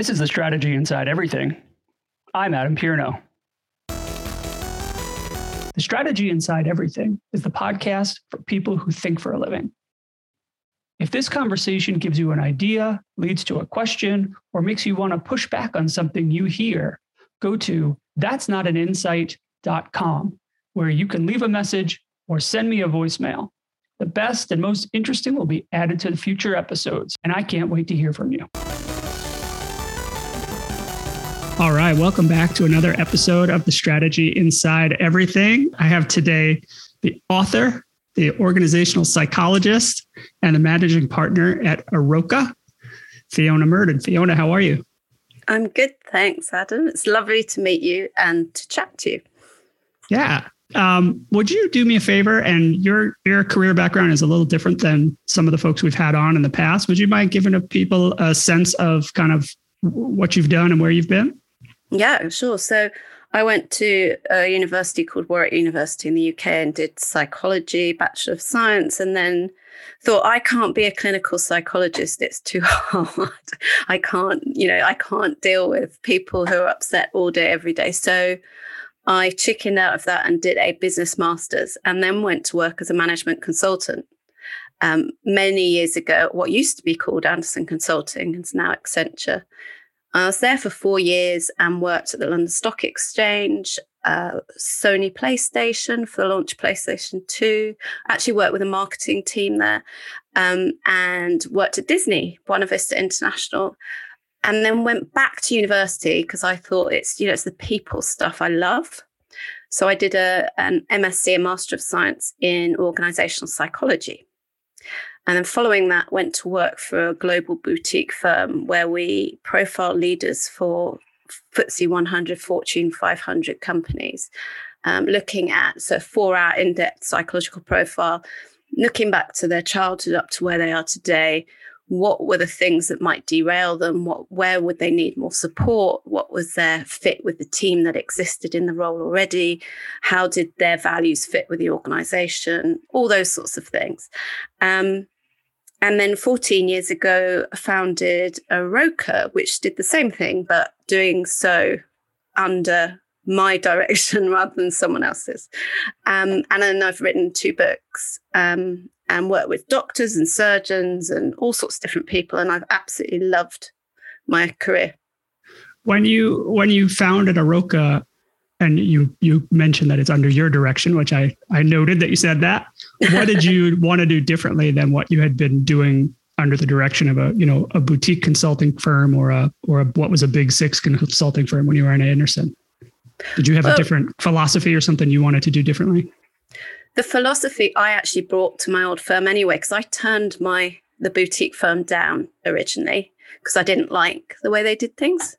This is the strategy inside everything. I'm Adam Pierno. The strategy inside everything is the podcast for people who think for a living. If this conversation gives you an idea, leads to a question, or makes you want to push back on something you hear, go to that's not an insight.com where you can leave a message or send me a voicemail. The best and most interesting will be added to the future episodes, and I can't wait to hear from you. All right, welcome back to another episode of the Strategy Inside Everything. I have today the author, the organizational psychologist, and the managing partner at Aroka, Fiona Murden. Fiona, how are you? I'm good, thanks, Adam. It's lovely to meet you and to chat to you. Yeah. Um, would you do me a favor? And your your career background is a little different than some of the folks we've had on in the past. Would you mind giving people a sense of kind of what you've done and where you've been? Yeah, sure. So I went to a university called Warwick University in the UK and did psychology, Bachelor of Science, and then thought I can't be a clinical psychologist. It's too hard. I can't, you know, I can't deal with people who are upset all day, every day. So I chickened out of that and did a business master's and then went to work as a management consultant. Um, many years ago, what used to be called Andersen Consulting, is now Accenture. I was there for four years and worked at the London Stock Exchange, uh, Sony PlayStation for the launch PlayStation 2. Actually worked with a marketing team there um, and worked at Disney, Buena Vista International. And then went back to university because I thought it's, you know, it's the people stuff I love. So I did a, an MSc, a Master of Science in Organizational Psychology. And then following that, went to work for a global boutique firm where we profile leaders for FTSE 100, Fortune 500 companies, um, looking at so four hour in depth psychological profile, looking back to their childhood up to where they are today. What were the things that might derail them? What, where would they need more support? What was their fit with the team that existed in the role already? How did their values fit with the organization? All those sorts of things. Um, and then 14 years ago, I founded Aroka, which did the same thing, but doing so under my direction rather than someone else's. Um, and then I've written two books um, and worked with doctors and surgeons and all sorts of different people. And I've absolutely loved my career. When you when you founded Aroka, and you you mentioned that it's under your direction, which I I noted that you said that. What did you want to do differently than what you had been doing under the direction of a you know a boutique consulting firm or a or a, what was a big six consulting firm when you were in Andersen? Did you have well, a different philosophy or something you wanted to do differently? The philosophy I actually brought to my old firm anyway, because I turned my the boutique firm down originally because I didn't like the way they did things.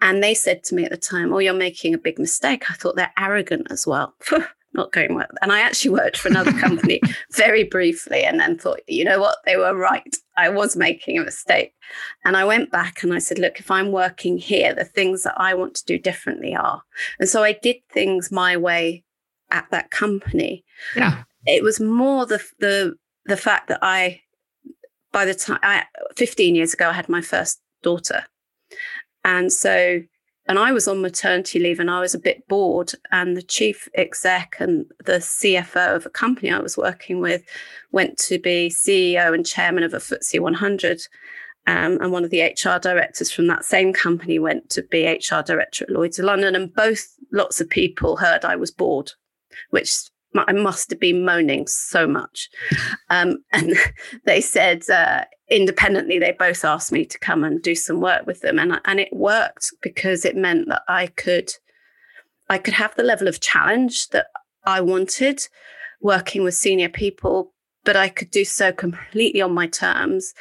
And they said to me at the time, Oh, you're making a big mistake. I thought they're arrogant as well. Not going well. And I actually worked for another company very briefly and then thought, you know what? They were right. I was making a mistake. And I went back and I said, look, if I'm working here, the things that I want to do differently are. And so I did things my way at that company. Yeah. It was more the the the fact that I by the time I, 15 years ago, I had my first daughter. And so, and I was on maternity leave and I was a bit bored. And the chief exec and the CFO of a company I was working with went to be CEO and chairman of a FTSE 100. Um, and one of the HR directors from that same company went to be HR director at Lloyd's of London. And both lots of people heard I was bored, which I must have been moaning so much. Um, and they said uh, independently, they both asked me to come and do some work with them, and and it worked because it meant that I could, I could have the level of challenge that I wanted, working with senior people, but I could do so completely on my terms.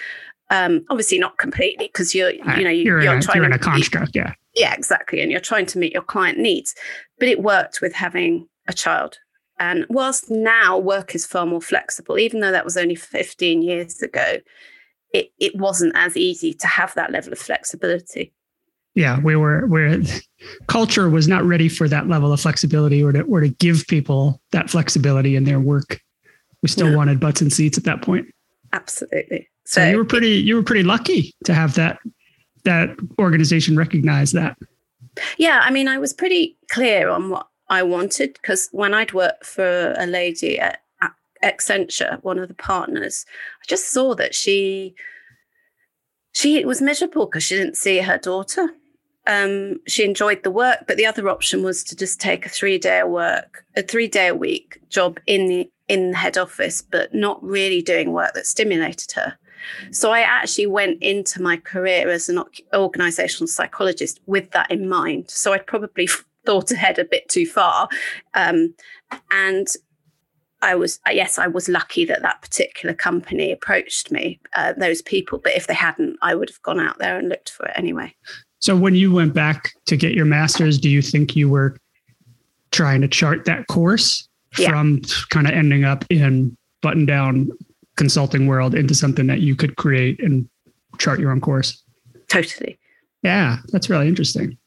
Um, obviously, not completely because you're, you know, you, are trying you're in a construct, yeah. Yeah, exactly. And you're trying to meet your client needs. But it worked with having a child and whilst now work is far more flexible, even though that was only 15 years ago, it, it wasn't as easy to have that level of flexibility. Yeah, we were where culture was not ready for that level of flexibility or to or to give people that flexibility in their work. We still yeah. wanted butts and seats at that point. Absolutely. So, so you were pretty you were pretty lucky to have that that organization recognize that? Yeah, I mean, I was pretty clear on what I wanted because when I'd worked for a lady at Accenture, one of the partners, I just saw that she she was miserable because she didn't see her daughter. Um, she enjoyed the work, but the other option was to just take a three day work, a three day a week job in the in the head office, but not really doing work that stimulated her. So I actually went into my career as an organizational psychologist with that in mind. So I'd probably thought ahead a bit too far, um, and I was yes, I was lucky that that particular company approached me, uh, those people. But if they hadn't, I would have gone out there and looked for it anyway. So when you went back to get your master's, do you think you were trying to chart that course yeah. from kind of ending up in button down consulting world into something that you could create and chart your own course? Totally. Yeah, that's really interesting.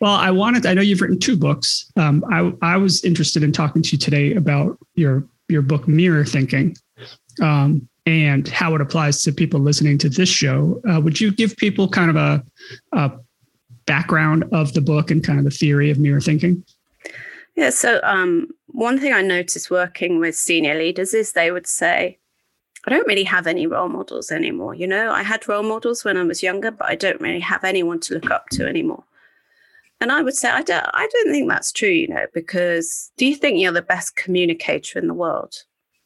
Well, I wanted, I know you've written two books. Um, I, I was interested in talking to you today about your, your book, Mirror Thinking, um, and how it applies to people listening to this show. Uh, would you give people kind of a, a background of the book and kind of the theory of mirror thinking? Yeah. So, um, one thing I noticed working with senior leaders is they would say, I don't really have any role models anymore. You know, I had role models when I was younger, but I don't really have anyone to look up to anymore. And I would say, I don't, I don't think that's true, you know, because do you think you're the best communicator in the world?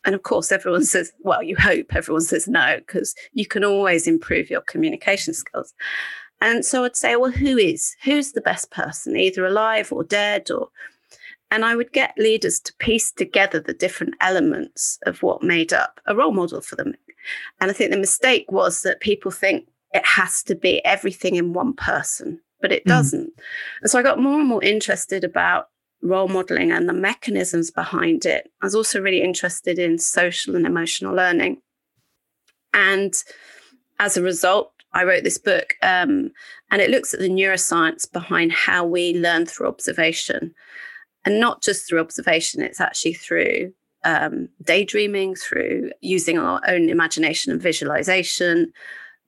And of course, everyone says, well, you hope everyone says no, because you can always improve your communication skills. And so I'd say, well, who is? Who's the best person, either alive or dead? Or and I would get leaders to piece together the different elements of what made up a role model for them. And I think the mistake was that people think it has to be everything in one person but it hmm. doesn't. Mm. And so I got more and more interested about role modeling and the mechanisms behind it. I was also really interested in social and emotional learning. And as a result, I wrote this book, um, and it looks at the neuroscience behind how we learn through observation. And not just through observation, it's actually through um, daydreaming, through using our own imagination and visualization,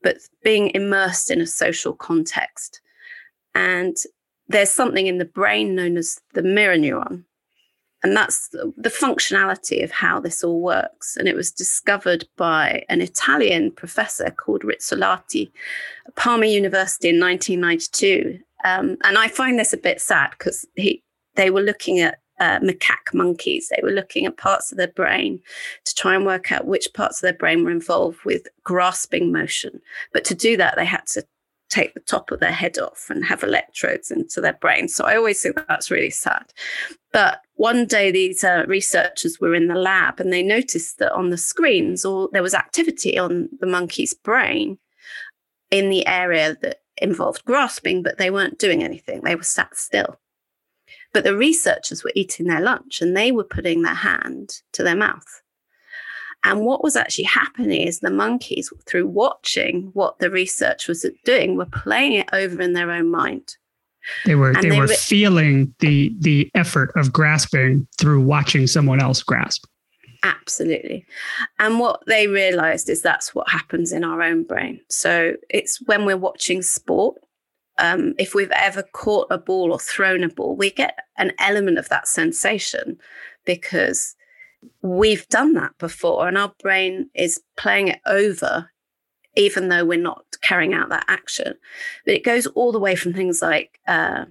but being immersed in a social context. And there's something in the brain known as the mirror neuron. And that's the functionality of how this all works. And it was discovered by an Italian professor called Rizzolatti at Parma University in 1992. Um, and I find this a bit sad because they were looking at uh, macaque monkeys. They were looking at parts of their brain to try and work out which parts of their brain were involved with grasping motion. But to do that, they had to take the top of their head off and have electrodes into their brain. So I always think that's really sad. But one day, these uh, researchers were in the lab and they noticed that on the screens, or there was activity on the monkey's brain in the area that involved grasping, but they weren't doing anything. They were sat still. But the researchers were eating their lunch and they were putting their hand to their mouth. And what was actually happening is the monkeys, through watching what the research was doing, were playing it over in their own mind. They were they, they were re- feeling the the effort of grasping through watching someone else grasp. Absolutely. And what they realized is that's what happens in our own brain. So it's when we're watching sport, um, if we've ever caught a ball or thrown a ball, we get an element of that sensation because we've done that before and our brain is playing it over even though we're not carrying out that action. But it goes all the way from things like uh,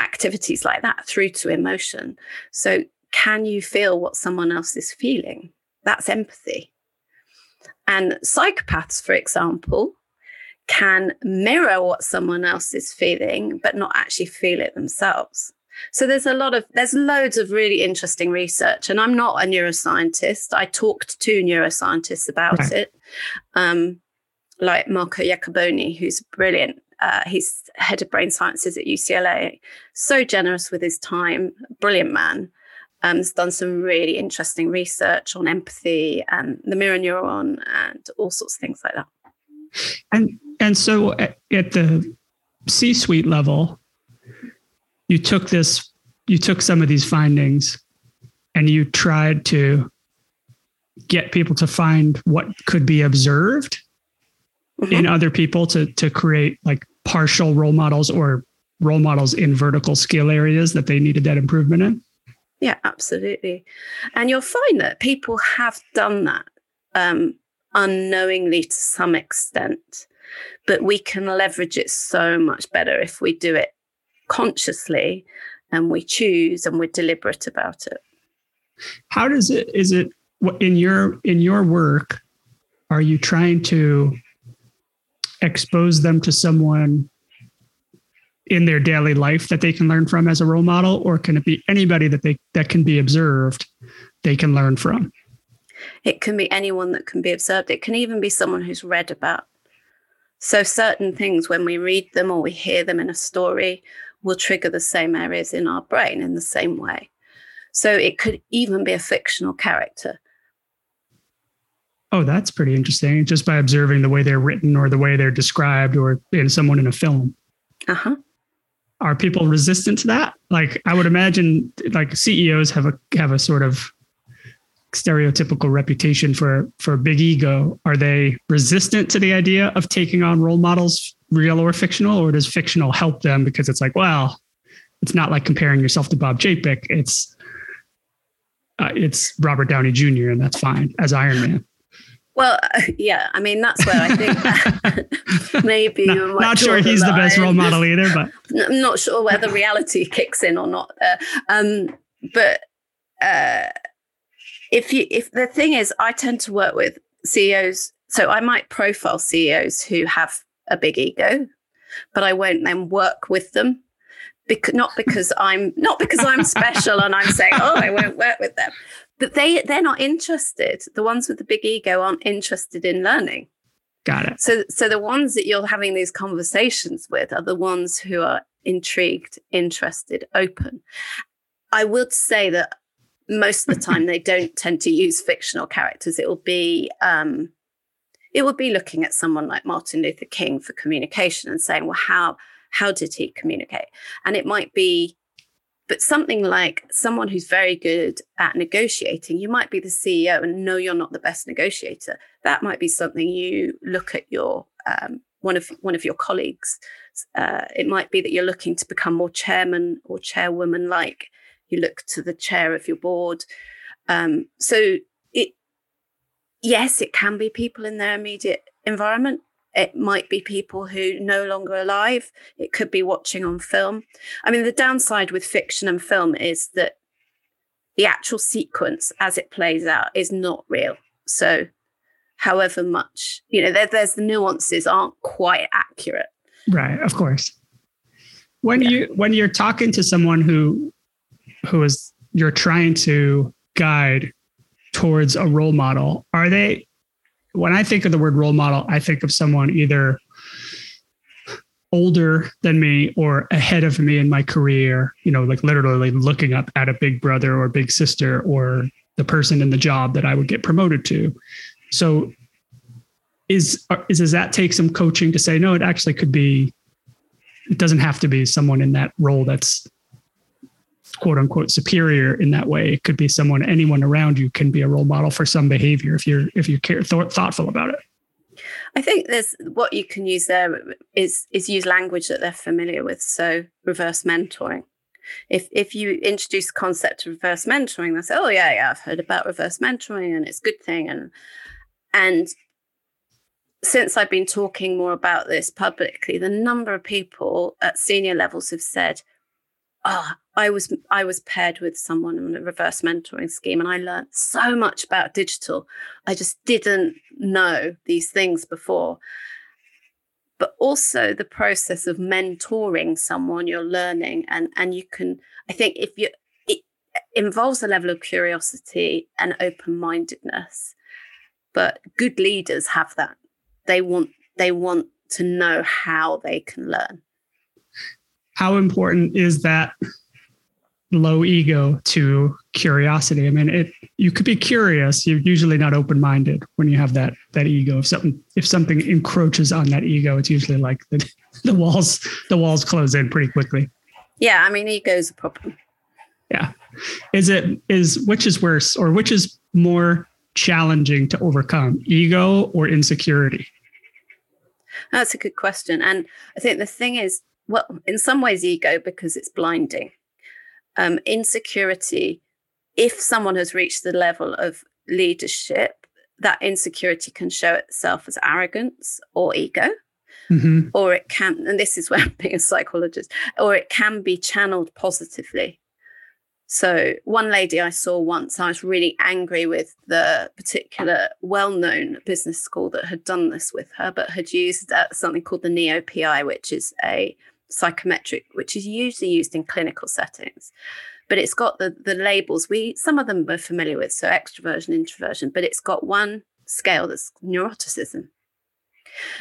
activities like that through to emotion. So can you feel what someone else is feeling? That's empathy. And psychopaths for example can mirror what someone else is feeling but not actually feel it themselves so there's a lot of there's loads of really interesting research, and I'm not a neuroscientist. I talked to neuroscientists about right. it, um, like Marco Iacoboni, who's brilliant. Uh, he's head of brain sciences at UCLA. So generous with his time, brilliant man. Um, has done some really interesting research on empathy and the mirror neuron and all sorts of things like that. And and so at, at the C-suite level, you took this, you took some of these findings and you tried to get people to find what could be observed mm-hmm. in other people to to create like partial role models or role models in vertical skill areas that they needed that improvement in? Yeah, absolutely. And you'll find that people have done that um, unknowingly to some extent, but we can leverage it so much better if we do it consciously and we choose and we're deliberate about it. How does it, is it in your, in your work, are you trying to expose them to someone in their daily life that they can learn from as a role model or can it be anybody that they that can be observed they can learn from? It can be anyone that can be observed. It can even be someone who's read about. So certain things when we read them or we hear them in a story will trigger the same areas in our brain in the same way so it could even be a fictional character oh that's pretty interesting just by observing the way they're written or the way they're described or in someone in a film uh-huh are people resistant to that? Like I would imagine like CEOs have a have a sort of stereotypical reputation for for big ego. Are they resistant to the idea of taking on role models, real or fictional, or does fictional help them because it's like, well, it's not like comparing yourself to Bob Chapek. It's uh, it's Robert Downey Jr. and that's fine as Iron Man. Well, yeah, I mean that's where I think maybe not, not sure he's the, the best role model either, but I'm not sure whether reality kicks in or not. Uh, um, but uh, if you if the thing is, I tend to work with CEOs, so I might profile CEOs who have a big ego, but I won't then work with them. Because, not because I'm not because I'm special and I'm saying, oh, I won't work with them, but they they're not interested. The ones with the big ego aren't interested in learning. Got it. So so the ones that you're having these conversations with are the ones who are intrigued, interested, open. I would say that most of the time they don't tend to use fictional characters. It will be um, it would be looking at someone like Martin Luther King for communication and saying, well, how how did he communicate? And it might be but something like someone who's very good at negotiating, you might be the CEO and know you're not the best negotiator. That might be something you look at your um, one of one of your colleagues. Uh, it might be that you're looking to become more chairman or chairwoman like. You look to the chair of your board. Um, so yes, it can be people in their immediate environment, it might be people who no longer alive. It could be watching on film. I mean, the downside with fiction and film is that the actual sequence as it plays out is not real. So, however much, you know, there, there's the nuances aren't quite accurate. Right, of course. When yeah. you when you're talking to someone who who is you're trying to guide towards a role model, are they when I think of the word role model, I think of someone either older than me or ahead of me in my career, you know, like literally looking up at a big brother or big sister or the person in the job that I would get promoted to. So is is does that take some coaching to say no it actually could be it doesn't have to be someone in that role that's quote unquote superior in that way. It could be someone, anyone around you can be a role model for some behavior if you're if you're care, th- thoughtful about it. I think there's what you can use there is is use language that they're familiar with. So reverse mentoring. If if you introduce the concept of reverse mentoring, they say, "Oh yeah, yeah, I've heard about reverse mentoring and it's a good thing." And and since I've been talking more about this publicly, the number of people at senior levels have said, oh, I was I was paired with someone in a reverse mentoring scheme, and I learned so much about digital. I just didn't know these things before. But also the process of mentoring someone you're learning, and and you can. I think if you it involves a level of curiosity and open mindedness, but good leaders have that. They want they want to know how they can learn how important is that low ego to curiosity? I mean, it you could be curious. You're usually not open minded when you have that that ego. If something if something encroaches on that ego, it's usually like the the walls the walls close in pretty quickly. Yeah, I mean, ego is a problem. Yeah, is it is which is worse or which is more challenging to overcome, ego or insecurity? That's a good question. And I think the thing is, well, in some ways, ego because it's blinding. Um, insecurity, if someone has reached the level of leadership, that insecurity can show itself as arrogance or ego. Mm-hmm. Or it can, and this is where I'm being a psychologist, or it can be channeled positively. So, one lady I saw once, I was really angry with the particular well known business school that had done this with her, but had used uh, something called the NEO PI, which is a psychometric, which is usually used in clinical settings. But it's got the, the labels we some of them we're familiar with, so extroversion, introversion, but it's got one scale that's neuroticism.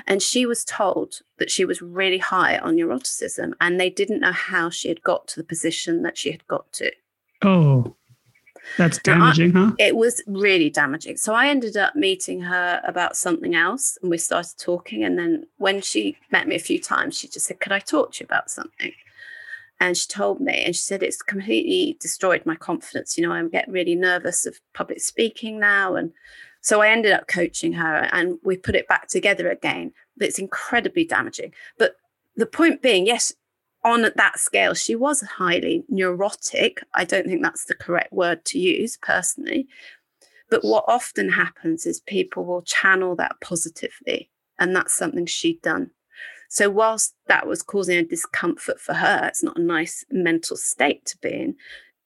And she was told that she was really high on neuroticism, and they didn't know how she had got to the position that she had got to. Oh, that's damaging, I, huh? It was really damaging. So I ended up meeting her about something else and we started talking. And then when she met me a few times, she just said, Could I talk to you about something? And she told me, and she said, It's completely destroyed my confidence. You know, I'm getting really nervous of public speaking now. And so I ended up coaching her and we put it back together again. But it's incredibly damaging. But the point being, yes, on that scale, she was highly neurotic. I don't think that's the correct word to use personally. But what often happens is people will channel that positively. And that's something she'd done. So, whilst that was causing a discomfort for her, it's not a nice mental state to be in,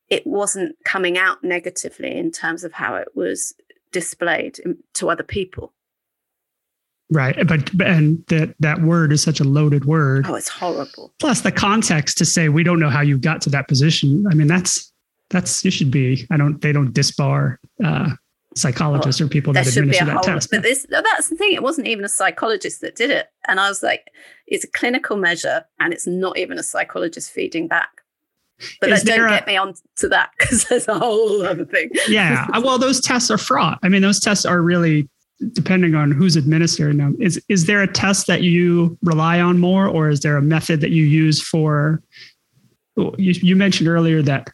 it wasn't coming out negatively in terms of how it was displayed mm, to other people. Right. But, and that, that word is such a loaded word. Oh, it's horrible. Plus the context to say, we don't know how you got to that position. I mean, that's, that's, you should be, I don't, they don't disbar, uh, psychologists oh, or people that administer that whole, test. But this, that's the thing. It wasn't even a psychologist that did it. And I was like, it's a clinical measure and it's not even a psychologist feeding back. But that don't a, get me on to that because there's a whole other thing. yeah. Well, those tests are fraught. I mean, those tests are really depending on who's administering them is is there a test that you rely on more or is there a method that you use for you, you mentioned earlier that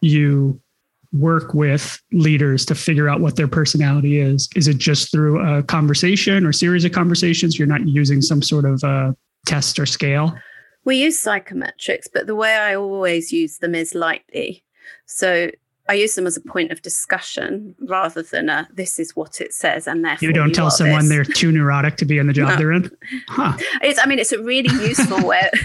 you work with leaders to figure out what their personality is. Is it just through a conversation or series of conversations? You're not using some sort of uh, test or scale? We use psychometrics but the way i always use them is lightly. So I use them as a point of discussion rather than a this is what it says and therefore you don't you tell someone this. they're too neurotic to be in the job no. they're in. Huh. It's I mean it's a really useful way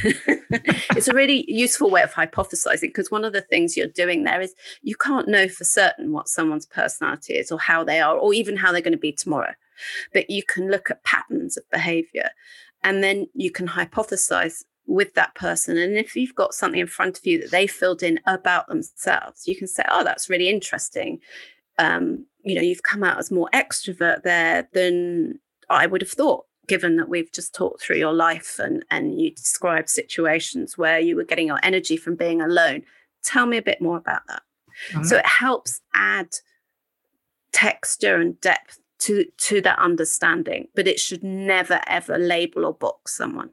it's a really useful way of hypothesizing because one of the things you're doing there is you can't know for certain what someone's personality is or how they are or even how they're going to be tomorrow. But you can look at patterns of behavior and then you can hypothesize with that person. And if you've got something in front of you that they filled in about themselves, you can say, oh, that's really interesting. Um, you know, you've come out as more extrovert there than I would have thought, given that we've just talked through your life and, and you described situations where you were getting your energy from being alone. Tell me a bit more about that. Uh-huh. So it helps add texture and depth to to that understanding, but it should never ever label or box someone.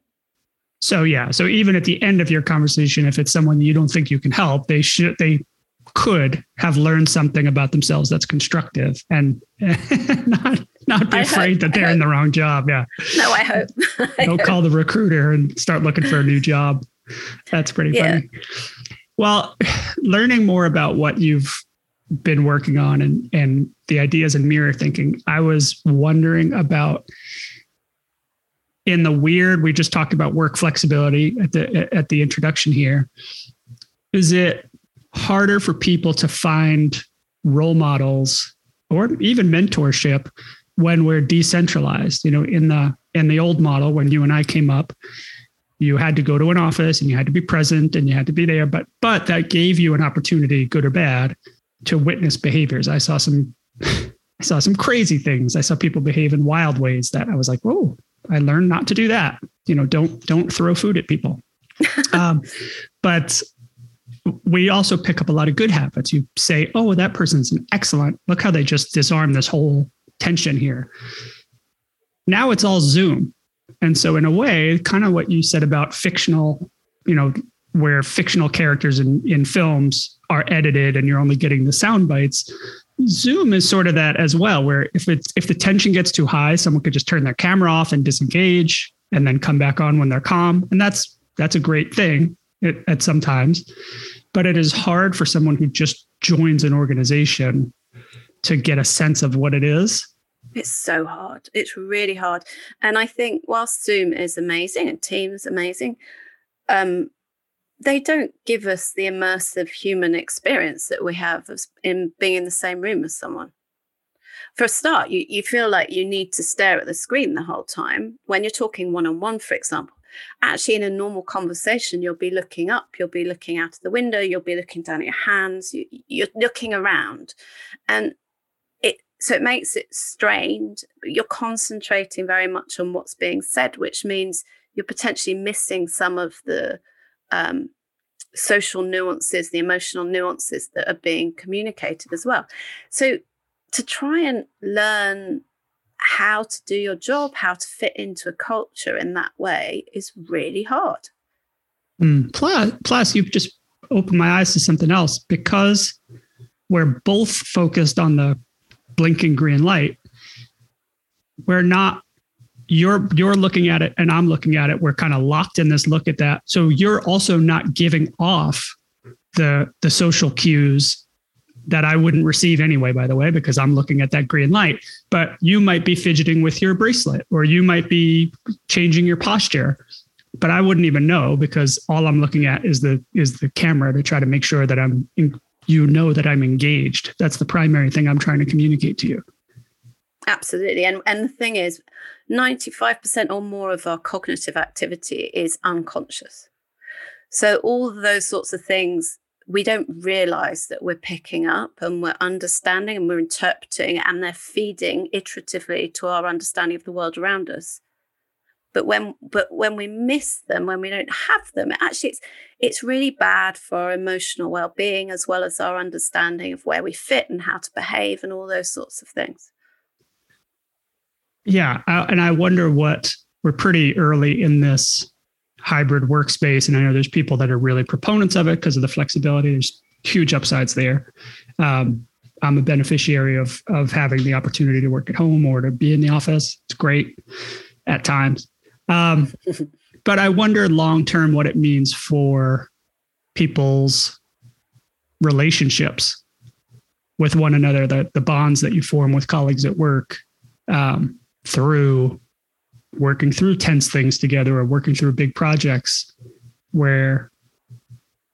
So yeah, so even at the end of your conversation, if it's someone you don't think you can help, they should they could have learned something about themselves that's constructive and not not be I afraid hope, that they're in the wrong job. Yeah. No, I hope. I don't hope. call the recruiter and start looking for a new job. That's pretty yeah. funny. Well, learning more about what you've been working on and and the ideas in mirror thinking, I was wondering about in the weird we just talked about work flexibility at the at the introduction here. Is it harder for people to find role models or even mentorship when we're decentralized? You know in the in the old model when you and I came up you had to go to an office and you had to be present and you had to be there but but that gave you an opportunity good or bad to witness behaviors. I saw some i saw some crazy things. I saw people behave in wild ways that i was like whoa I learned not to do that. You know, don't don't throw food at people. um, but we also pick up a lot of good habits. You say, "Oh, that person's an excellent. Look how they just disarm this whole tension here." Now it's all Zoom, and so in a way, kind of what you said about fictional, you know, where fictional characters in in films are edited and you're only getting the sound bites. Zoom is sort of that as well, where if it's if the tension gets too high, someone could just turn their camera off and disengage. and then come back on when they're calm. And that's that's a great thing at, at sometimes. But it is hard for someone who just joins an organization to get a sense of what it is. It's so hard. It's really hard. And I think whilst Zoom is amazing and Teams amazing, um, they don't give us the immersive human experience that we have in being in the same room as someone. For a start, you, you feel like you need to stare at the screen the whole time. When you're talking one on one, for example, actually, in a normal conversation, you'll be looking up, you'll be looking out of the window, you'll be looking down at your hands, you, you're looking around. And it so it makes it strained. You're concentrating very much on what's being said, which means you're potentially missing some of the um, social nuances, the emotional nuances that are being communicated as well. So to try and learn how to do your job, how to fit into a culture in that way is really hard. Mm. Plus, plus, you've just opened my eyes to something else because we're both focused on the blinking green light. We're not you're you're looking at it and I'm looking at it. We're kind of locked in this look at that. So you're also not giving off the the social cues that I wouldn't receive anyway, by the way, because I'm looking at that green light. But you might be fidgeting with your bracelet or you might be changing your posture. But I wouldn't even know because all I'm looking at is the is the camera to try to make sure that I'm in, you know that I'm engaged. That's the primary thing I'm trying to communicate to you. Absolutely. And and the thing is 95% or more of our cognitive activity is unconscious. So, all those sorts of things, we don't realize that we're picking up and we're understanding and we're interpreting, and they're feeding iteratively to our understanding of the world around us. But when, but when we miss them, when we don't have them, actually, it's it's really bad for our emotional well-being as well as our understanding of where we fit and how to behave and all those sorts of things. Yeah. and I wonder what we're pretty early in this hybrid workspace. And I know there's people that are really proponents of it because of the flexibility. There's huge upsides there. Um, I'm a beneficiary of of having the opportunity to work at home or to be in the office. It's great at times. Um, but I wonder long term what it means for people's relationships with one another, the the bonds that you form with colleagues at work. Um, through working through tense things together or working through big projects where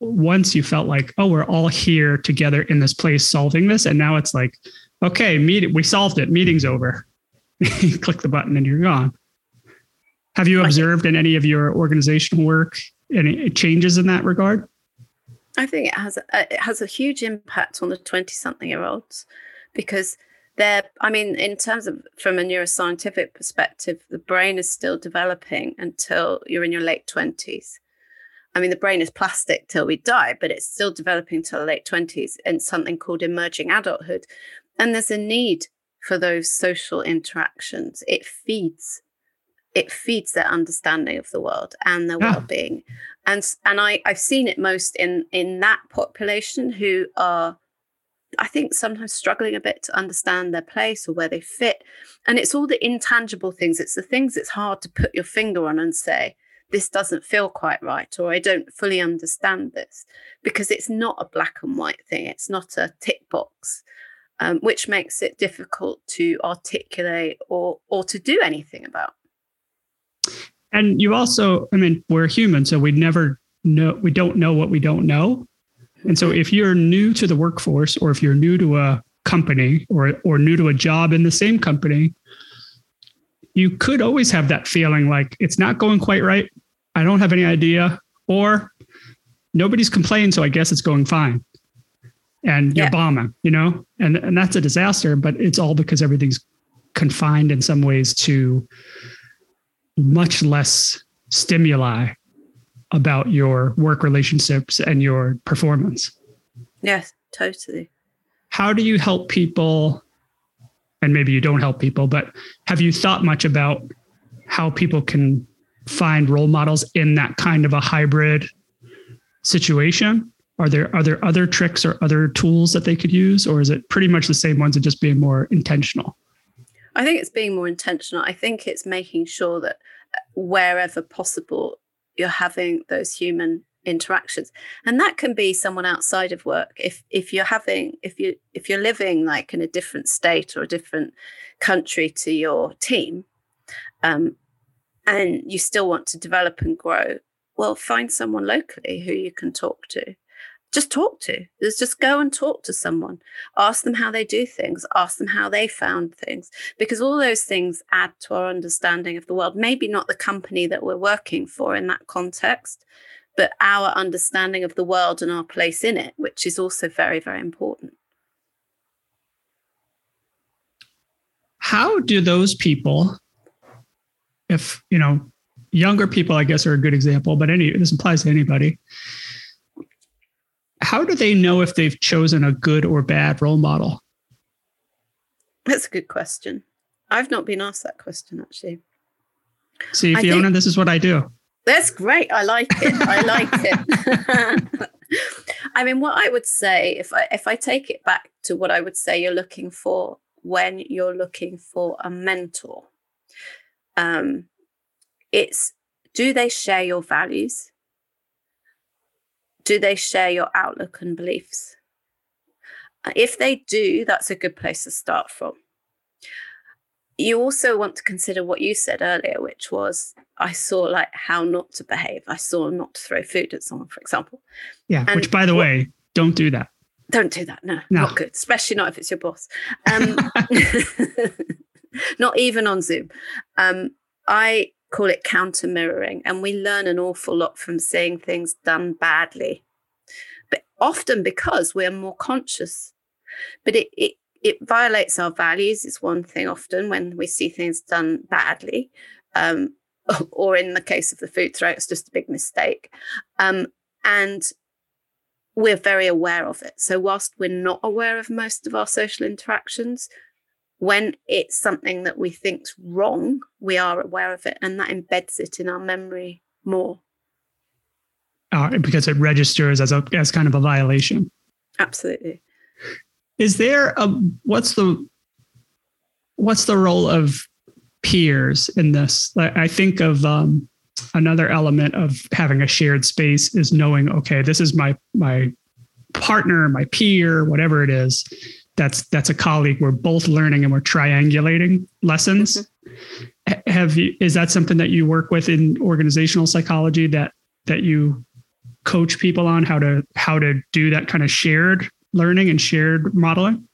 once you felt like oh we're all here together in this place solving this. And now it's like okay meet we solved it. Meeting's over. Click the button and you're gone. Have you observed in any of your organizational work any changes in that regard? I think it has a, it has a huge impact on the 20 something year olds because they're i mean in terms of from a neuroscientific perspective the brain is still developing until you're in your late 20s i mean the brain is plastic till we die but it's still developing till the late 20s in something called emerging adulthood. And there's a need for those social interactions. It feeds it feeds their understanding of the world and their yeah. well-being. And and i i've seen it most in in that population who are I think sometimes struggling a bit to understand their place or where they fit. And it's all the intangible things. It's the things it's hard to put your finger on and say, this doesn't feel quite right, or I don't fully understand this, because it's not a black and white thing. It's not a tick box, um, which makes it difficult to articulate or or to do anything about. And you also, I mean, we're human, so we never know, we don't know what we don't know. And so if you're new to the workforce or if you're new to a company or or new to a job in the same company, you could always have that feeling like it's not going quite right. I don't have any idea or nobody's complained so I guess it's going fine. And you're bombing, you know? And and that's a disaster, but it's all because everything's confined in some ways to much less stimuli about your work relationships and your performance. Yes, totally. How do you help people? And maybe you don't help people, but have you thought much about how people can find role models in that kind of a hybrid situation? Are there are there other tricks or other tools that they could use, or is it pretty much the same ones and just being more intentional? I think it's being more intentional. I think it's making sure that uh, wherever possible, you're having those human interactions. And that can be someone outside of work. If if you're having if you if you're living like in a different state or a different country to your team um, and you still want to develop and grow well find someone locally who you can talk to just talk to. Just, just go and talk to someone. Ask them how they do things. Ask them how they found things. Because all those things add to our understanding of the world. Maybe not the company that we're working for in that context, but our understanding of the world and our place in it, which is also very, very important. How do those people, if, you know, younger people, I guess, are a good example, but any, this applies to anybody how do they know if they've chosen a good or bad role model? That's a good question. I've not been asked that question actually. See, Fiona, think, this is what I do. That's great. I like it. I like it. I mean, what I would say, if I if I take it back to what I would say you're looking for when you're looking for a mentor, um, it's do they share your values? Do they share your outlook and beliefs? Uh, if they do, that's a good place to start from. You also want to consider what you said earlier, which was I saw like how not to behave. I saw not to throw food at someone, for example. Yeah, and which by the what, way, don't do that. Don't do that. No, no, not good, especially not if it's your boss. Um, not even on Zoom. Um, I call it counter mirroring. And we learn an awful lot from seeing things done badly, but often because we're more conscious. But it, it, it violates our values, is one thing often when we see things done badly. Um, or in the case of the food throw, it's just a big mistake. Um, and we're very aware of it. So, whilst we're not aware of most of our social interactions, when it's something that we think's wrong, we are aware of it, and that embeds it in our memory more. Uh, because it registers as a as kind of a violation. Absolutely. Is there a what's the what's the role of peers in this? I think of um, another element of having a shared space is knowing, okay, this is my my partner, my peer, whatever it is that's that's a colleague. We're both learning and we're triangulating lessons. Mm-hmm. have you is that something that you work with in organizational psychology that that you coach people on how to how to do that kind of shared learning and shared modeling?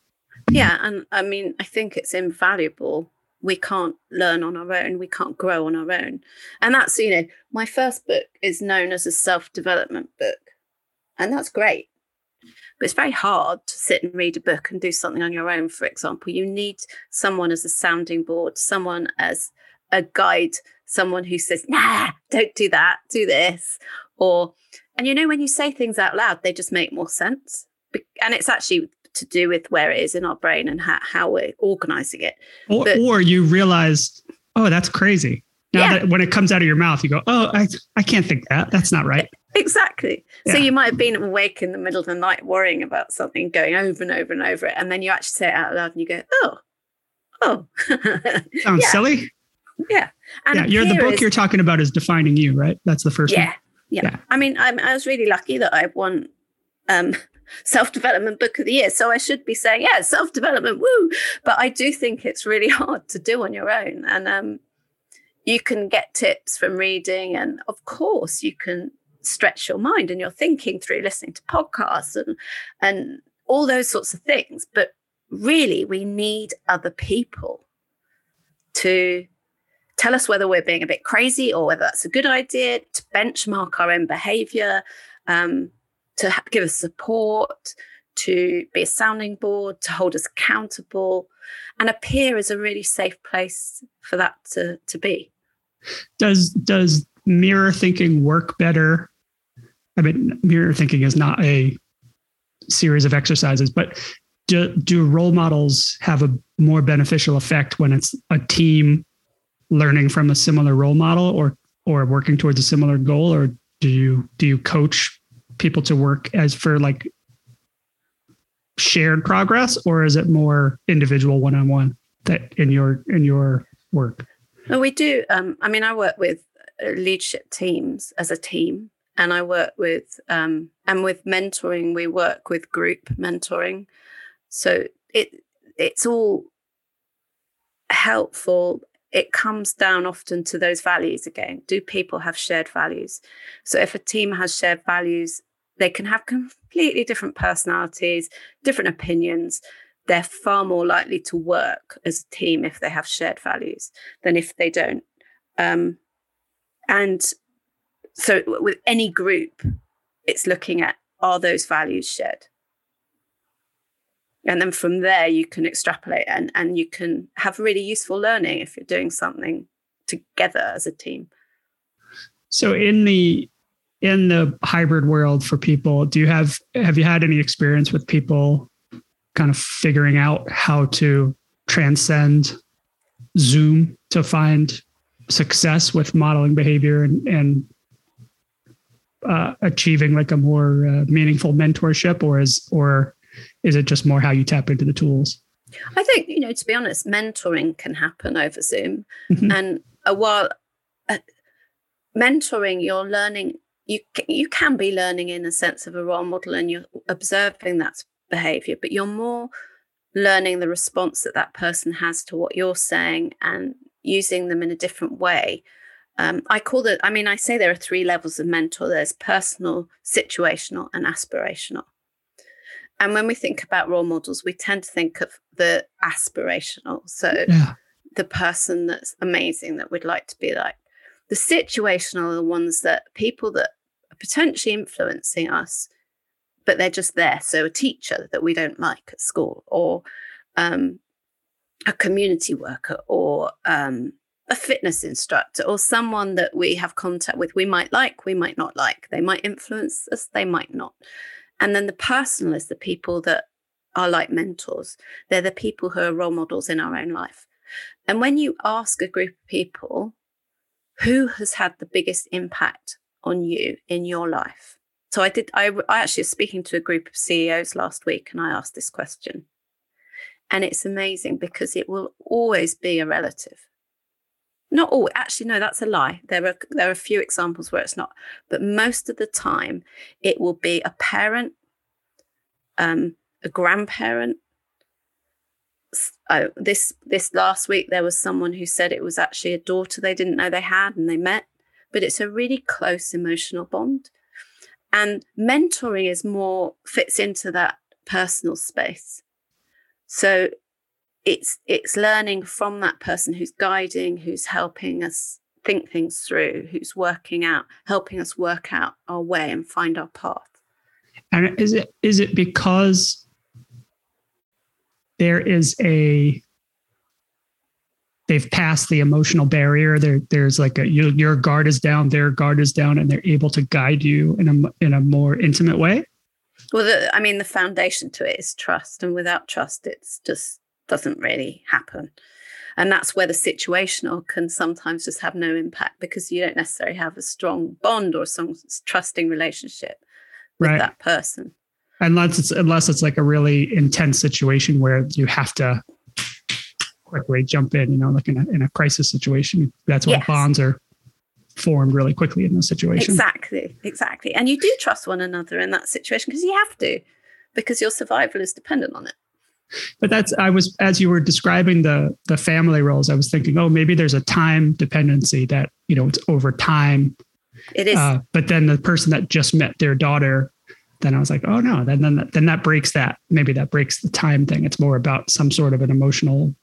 Yeah and i mean i think it's invaluable. We can't learn on our own. We can't grow on our own. And that's you know my first book is known as a self-development book. And that's great but it's very hard to sit and read a book and do something on your own, for example. You need someone as a sounding board, someone as a guide, someone who says, nah, don't do that, do this. Or, and you know, when you say things out loud, they just make more sense. And it's actually to do with where it is in our brain and how, how we're organizing it. Or, but, or you realize, oh, that's crazy. Now yeah. that when it comes out of your mouth, you go, oh, I, I can't think that. That's not right. Exactly. Yeah. So you might have been awake in the middle of the night worrying about something, going over and over and over it, and then you actually say it out loud and you go, "Oh, oh." Sounds yeah. silly. Yeah. And yeah. You're the book is, you're talking about is defining you, right? That's the first yeah, one. Yeah. Yeah. I mean, I'm, I was really lucky that I won um, self development book of the year, so I should be saying, yeah, self development, woo. But I do think it's really hard to do on your own, and um, you can get tips from reading, and of course, you can stretch your mind and your thinking through listening to podcasts and and all those sorts of things. But really we need other people to tell us whether we're being a bit crazy or whether that's a good idea to benchmark our own behavior um, to ha- give us support to be a sounding board to hold us accountable and a peer is a really safe place for that to, to be does does mirror thinking work better? I mean, mirror thinking is not a series of exercises, but do, do role models have a more beneficial effect when it's a team learning from a similar role model or or working towards a similar goal? Or do you do you coach people to work as for like shared progress or is it more individual one-on-one that in your in your work Well, we do. Um, I mean, I work with uh, leadership teams as a team, and I work with um, and with mentoring. We work with group mentoring, so it it's all helpful. It comes down often to those values again. Do people have shared values? So if a team has shared values, they can have completely different personalities, different opinions. They're far more likely to work as a team if they have shared values than if they don't. Um, and so, with any group, it's looking at are those values shared? And then from there, you can extrapolate and, and you can have really useful learning if you're doing something together as a team. So, in the in the hybrid world for people do you have have you had any experience with people kind of figuring out how to transcend zoom to find success with modeling behavior and, and uh, achieving like a more uh, meaningful mentorship or is or is it just more how you tap into the tools i think you know to be honest mentoring can happen over zoom mm-hmm. and a while uh, mentoring you're learning you you can be learning in a sense of a role model and you're observing that behavior but you're more learning the response that that person has to what you're saying and using them in a different way. Um, i call it i mean i say there are three levels of mentor. There's personal situational and aspirational. And when we think about role models we tend to think of the aspirational. So yeah. the person that's amazing that we'd like to be like. The situational are the ones that people that are potentially influencing us, but they're just there. So a teacher that we don't like at school, or um, a community worker, or um, a fitness instructor, or someone that we have contact with, we might like, we might not like. They might influence us, they might not. And then the personal is the people that are like mentors. They're the people who are role models in our own life. And when you ask a group of people who has had the biggest impact on you in your life? So I did, I, I actually was speaking to a group of CEOs last week and I asked this question. And it's amazing because it will always be a relative. Not all, actually, no, that's a lie. There are there are a few examples where it's not, but most of the time it will be a parent, um, a grandparent. Oh, this this last week there was someone who said it was actually a daughter they didn't know they had and they met but it's a really close emotional bond. And mentoring is more fits into that personal space. So it's it's learning from that person who's guiding, who's helping us think things through, who's working out, helping us work out our way and find our path. And is it is it because there is a they've passed the emotional barrier. There, there's like a you, your guard is down, their guard is down, and they're able to guide you in a in a more intimate way. Well, the, I mean, the foundation to it is trust, and without trust, it's just doesn't really happen. And that's where the situational can sometimes just have no impact because you don't necessarily have a strong bond or some trusting relationship with right. that person. Unless it's unless it's like a really intense situation where you have to quickly jump in, you know, like in a, in a crisis situation. That's why yes. bonds are formed really quickly in those situations. Exactly, exactly. And you do trust one another in that situation because you have to, because your survival is dependent on it. But that's I was as you were describing the the family roles, I was thinking, oh, maybe there's a time dependency that you know it's over time. It is. Uh, but then the person that just met their daughter, then I was like, oh no, then then then that breaks that. Maybe that breaks the time thing. It's more about some sort of an emotional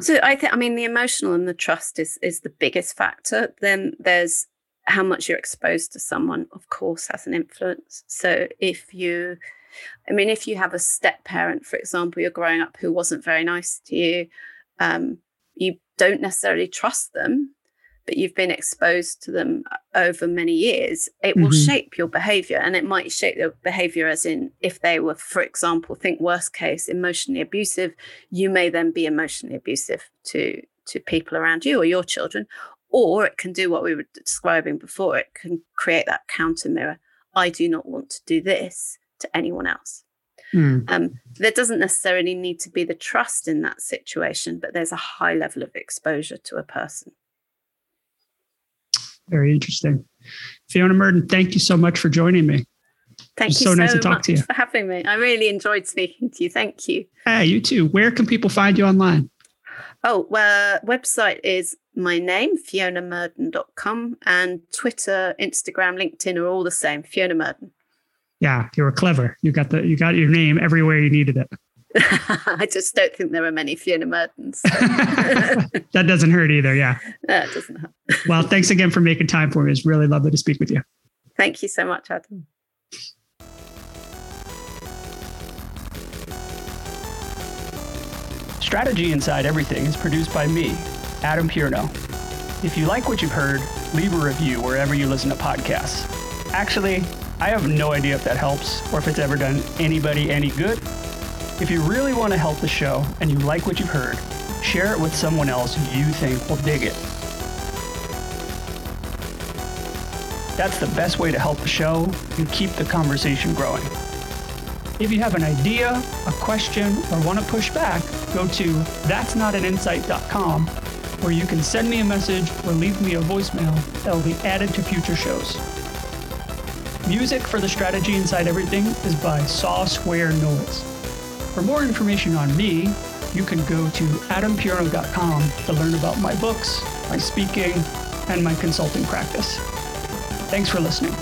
so I think I mean the emotional and the trust is is the biggest factor. Then there's how much you're exposed to someone, of course, has an influence. So if you I mean, if you have a step parent, for example, you're growing up who wasn't very nice to you, um, you don't necessarily trust them but you've been exposed to them uh, over many years, it will mm-hmm. shape your behavior. And it might shape your behavior as in if they were, for example, think worst case, emotionally abusive, you may then be emotionally abusive to to people around you or your children. Or it can do what we were describing before. It can create that counter mirror. I do not want to do this to anyone else. Mm. Um, there doesn't necessarily need to be the trust in that situation, but there's a high level of exposure to a person. Very interesting. Fiona Murden, thank you so much for joining me. Thank you so, much. so nice to talk to you. for having me. I really enjoyed speaking to you. Thank you. Hey, you too. Where can people find you online? Oh, well, website is my name, fionamurden.com, and Twitter, Instagram, LinkedIn are all the same, Fiona Murden. Yeah, you were clever. You got the you got your name everywhere you needed it. I just don't think there are many Fiona Murdens. that doesn't hurt either. Yeah. That doesn't hurt. well, thanks again for making time for me. It's really lovely to speak with you. Thank you so much, Adam. Strategy Inside Everything is produced by me, Adam Pierno. If you like what you've heard, leave a review wherever you listen to podcasts. Actually, I have no idea if that helps or if it's ever done anybody any good. If you really want to help the show and you like what you've heard, share it with someone else you think will dig it. That's the best way to help the show and keep the conversation growing. If you have an idea, a question, or want to push back, go to that'snotaninsight.com where you can send me a message or leave me a voicemail that will be added to future shows. Music for the strategy inside everything is by Saw Square Noise. For more information on me, you can go to adampierno.com to learn about my books, my speaking, and my consulting practice. Thanks for listening.